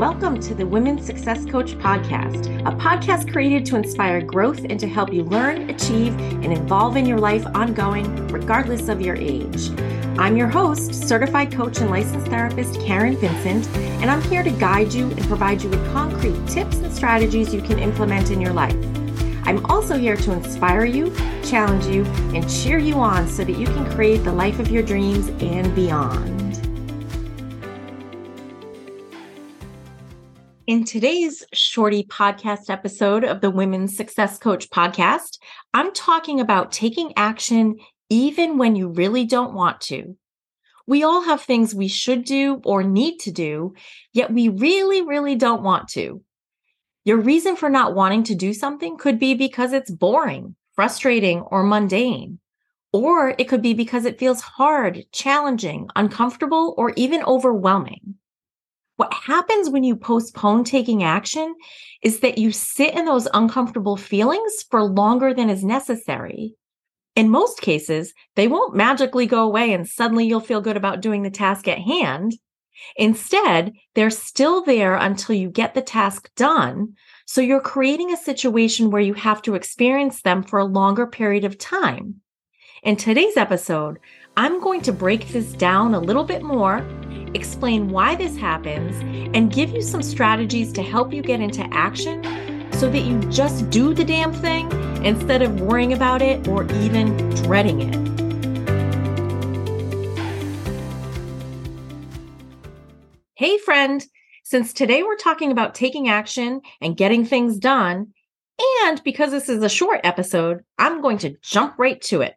Welcome to the Women's Success Coach Podcast, a podcast created to inspire growth and to help you learn, achieve, and evolve in your life ongoing, regardless of your age. I'm your host, certified coach and licensed therapist Karen Vincent, and I'm here to guide you and provide you with concrete tips and strategies you can implement in your life. I'm also here to inspire you, challenge you, and cheer you on so that you can create the life of your dreams and beyond. In today's shorty podcast episode of the Women's Success Coach podcast, I'm talking about taking action even when you really don't want to. We all have things we should do or need to do, yet we really, really don't want to. Your reason for not wanting to do something could be because it's boring, frustrating, or mundane. Or it could be because it feels hard, challenging, uncomfortable, or even overwhelming. What happens when you postpone taking action is that you sit in those uncomfortable feelings for longer than is necessary. In most cases, they won't magically go away and suddenly you'll feel good about doing the task at hand. Instead, they're still there until you get the task done. So you're creating a situation where you have to experience them for a longer period of time. In today's episode, I'm going to break this down a little bit more explain why this happens, and give you some strategies to help you get into action so that you just do the damn thing instead of worrying about it or even dreading it. Hey, friend. Since today we're talking about taking action and getting things done, and because this is a short episode, I'm going to jump right to it.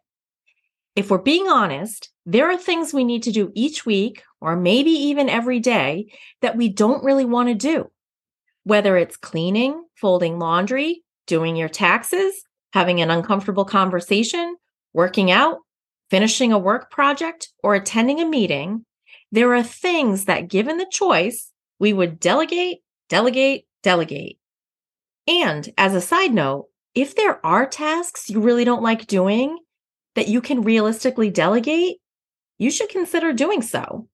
If we're being honest, there are things we need to do each week or maybe even every day that we don't really want to do. Whether it's cleaning, folding laundry, doing your taxes, having an uncomfortable conversation, working out, finishing a work project, or attending a meeting, there are things that, given the choice, we would delegate, delegate, delegate. And as a side note, if there are tasks you really don't like doing that you can realistically delegate, you should consider doing so.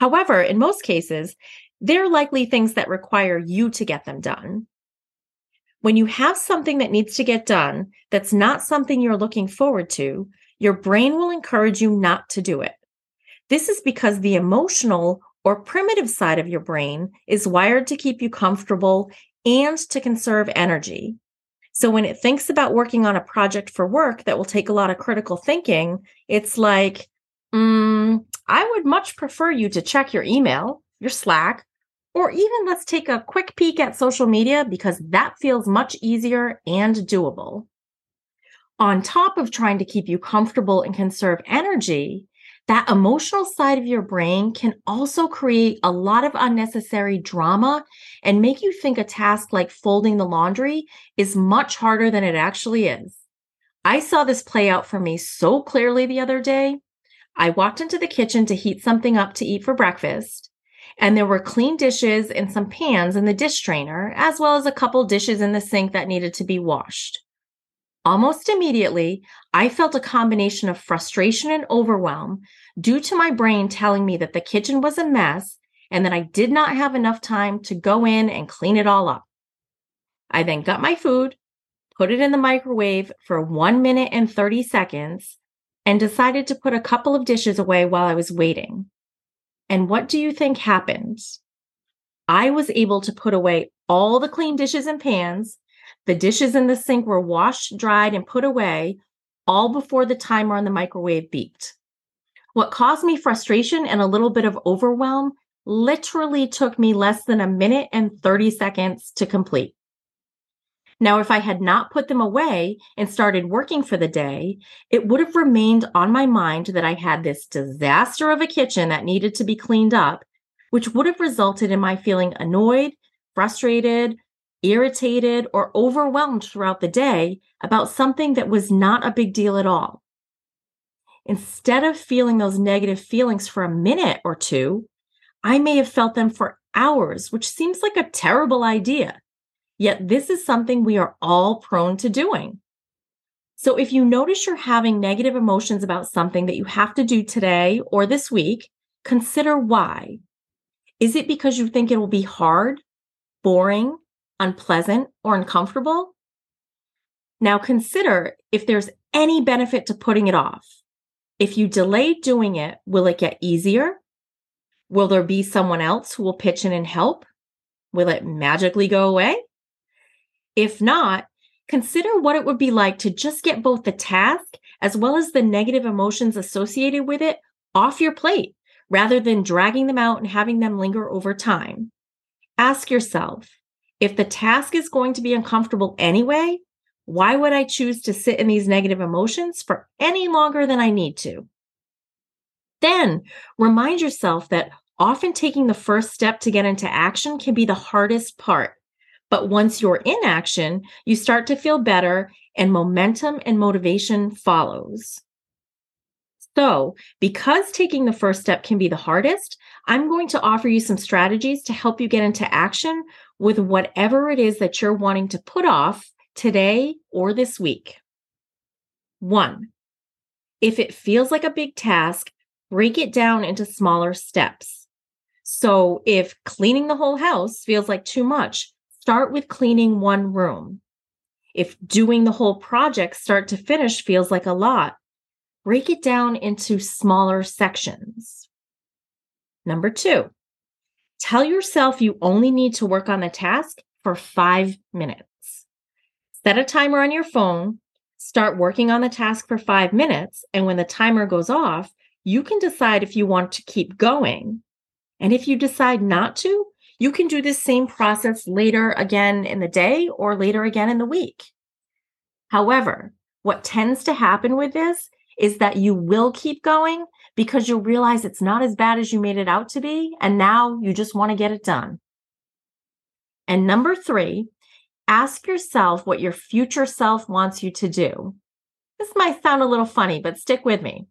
However, in most cases, they're likely things that require you to get them done. When you have something that needs to get done that's not something you're looking forward to, your brain will encourage you not to do it. This is because the emotional or primitive side of your brain is wired to keep you comfortable and to conserve energy. So when it thinks about working on a project for work that will take a lot of critical thinking, it's like, Mm, I would much prefer you to check your email, your Slack, or even let's take a quick peek at social media because that feels much easier and doable. On top of trying to keep you comfortable and conserve energy, that emotional side of your brain can also create a lot of unnecessary drama and make you think a task like folding the laundry is much harder than it actually is. I saw this play out for me so clearly the other day I walked into the kitchen to heat something up to eat for breakfast, and there were clean dishes and some pans in the dish strainer, as well as a couple dishes in the sink that needed to be washed. Almost immediately, I felt a combination of frustration and overwhelm due to my brain telling me that the kitchen was a mess and that I did not have enough time to go in and clean it all up. I then got my food, put it in the microwave for one minute and 30 seconds, and decided to put a couple of dishes away while I was waiting. And what do you think happened? I was able to put away all the clean dishes and pans. The dishes in the sink were washed, dried, and put away all before the timer on the microwave beeped. What caused me frustration and a little bit of overwhelm literally took me less than a minute and 30 seconds to complete. Now, if I had not put them away and started working for the day, it would have remained on my mind that I had this disaster of a kitchen that needed to be cleaned up, which would have resulted in my feeling annoyed, frustrated, irritated, or overwhelmed throughout the day about something that was not a big deal at all. Instead of feeling those negative feelings for a minute or two, I may have felt them for hours, which seems like a terrible idea. Yet this is something we are all prone to doing. So if you notice you're having negative emotions about something that you have to do today or this week, consider why. Is it because you think it will be hard, boring, unpleasant, or uncomfortable? Now consider if there's any benefit to putting it off. If you delay doing it, will it get easier? Will there be someone else who will pitch in and help? Will it magically go away? If not, consider what it would be like to just get both the task as well as the negative emotions associated with it off your plate rather than dragging them out and having them linger over time. Ask yourself if the task is going to be uncomfortable anyway, why would I choose to sit in these negative emotions for any longer than I need to? Then remind yourself that often taking the first step to get into action can be the hardest part. But once you're in action, you start to feel better and momentum and motivation follows. So, because taking the first step can be the hardest, I'm going to offer you some strategies to help you get into action with whatever it is that you're wanting to put off today or this week. One, if it feels like a big task, break it down into smaller steps. So if cleaning the whole house feels like too much, start with cleaning one room. If doing the whole project start to finish feels like a lot, break it down into smaller sections. Number two, tell yourself you only need to work on the task for five minutes. Set a timer on your phone, start working on the task for five minutes, and when the timer goes off, you can decide if you want to keep going. And if you decide not to, you can do this same process later again in the day or later again in the week. However, what tends to happen with this is that you will keep going because you'll realize it's not as bad as you made it out to be. And now you just want to get it done. And number three, ask yourself what your future self wants you to do. This might sound a little funny, but stick with me.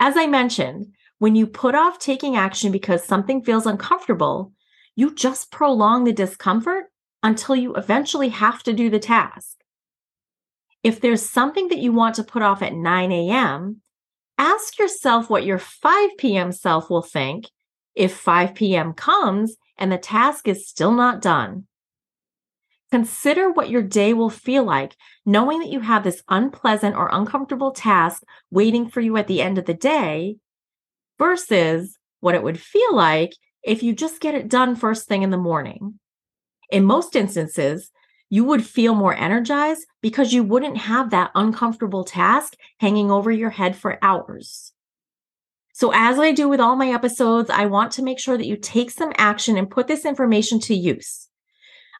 As I mentioned, when you put off taking action because something feels uncomfortable, you just prolong the discomfort until you eventually have to do the task. If there's something that you want to put off at 9 a.m., ask yourself what your 5 p.m. self will think if 5 p.m. comes and the task is still not done. Consider what your day will feel like, knowing that you have this unpleasant or uncomfortable task waiting for you at the end of the day versus what it would feel like if you just get it done first thing in the morning. In most instances, you would feel more energized because you wouldn't have that uncomfortable task hanging over your head for hours. So, as I do with all my episodes, I want to make sure that you take some action and put this information to use.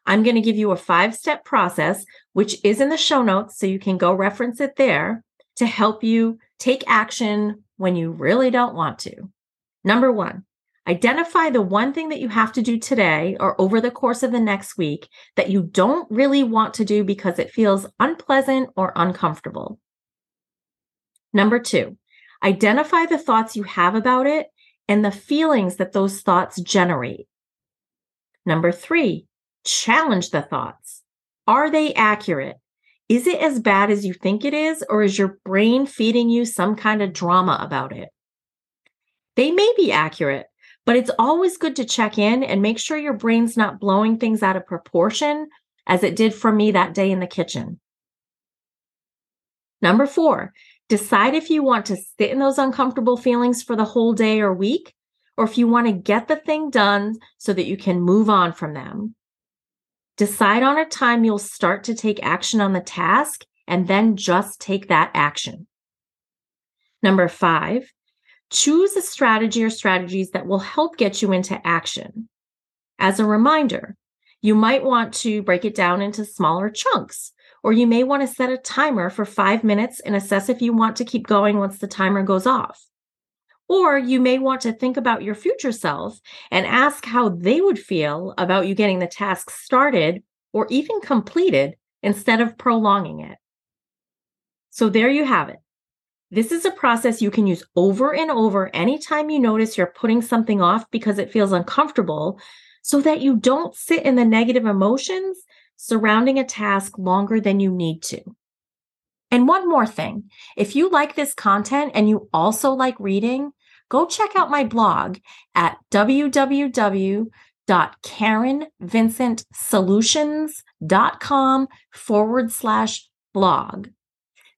I'm going to give you a five step process, which is in the show notes, so you can go reference it there to help you take action when you really don't want to. Number one, identify the one thing that you have to do today or over the course of the next week that you don't really want to do because it feels unpleasant or uncomfortable. Number two, identify the thoughts you have about it and the feelings that those thoughts generate. Number three, Challenge the thoughts. Are they accurate? Is it as bad as you think it is, or is your brain feeding you some kind of drama about it? They may be accurate, but it's always good to check in and make sure your brain's not blowing things out of proportion as it did for me that day in the kitchen. Number four, decide if you want to sit in those uncomfortable feelings for the whole day or week, or if you want to get the thing done so that you can move on from them. Decide on a time you'll start to take action on the task and then just take that action. Number five, choose a strategy or strategies that will help get you into action. As a reminder, you might want to break it down into smaller chunks, or you may want to set a timer for five minutes and assess if you want to keep going once the timer goes off. Or you may want to think about your future self and ask how they would feel about you getting the task started or even completed instead of prolonging it. So there you have it. This is a process you can use over and over anytime you notice you're putting something off because it feels uncomfortable so that you don't sit in the negative emotions surrounding a task longer than you need to. And one more thing if you like this content and you also like reading, go check out my blog at www.karenvincentsolutions.com forward slash blog.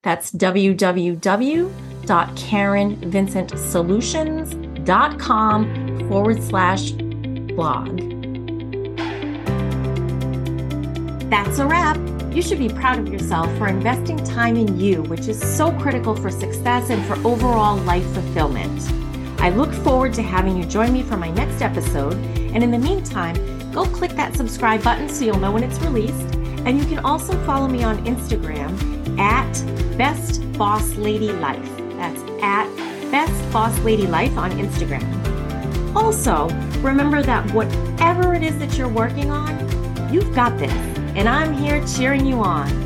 That's www.karenvincentsolutions.com forward slash blog. That's a wrap. You should be proud of yourself for investing time in you, which is so critical for success and for overall life fulfillment. I look forward to having you join me for my next episode. And in the meantime, go click that subscribe button so you'll know when it's released. And you can also follow me on Instagram at Best Boss Lady Life. That's at Best Boss Lady Life on Instagram. Also, remember that whatever it is that you're working on, you've got this and I'm here cheering you on.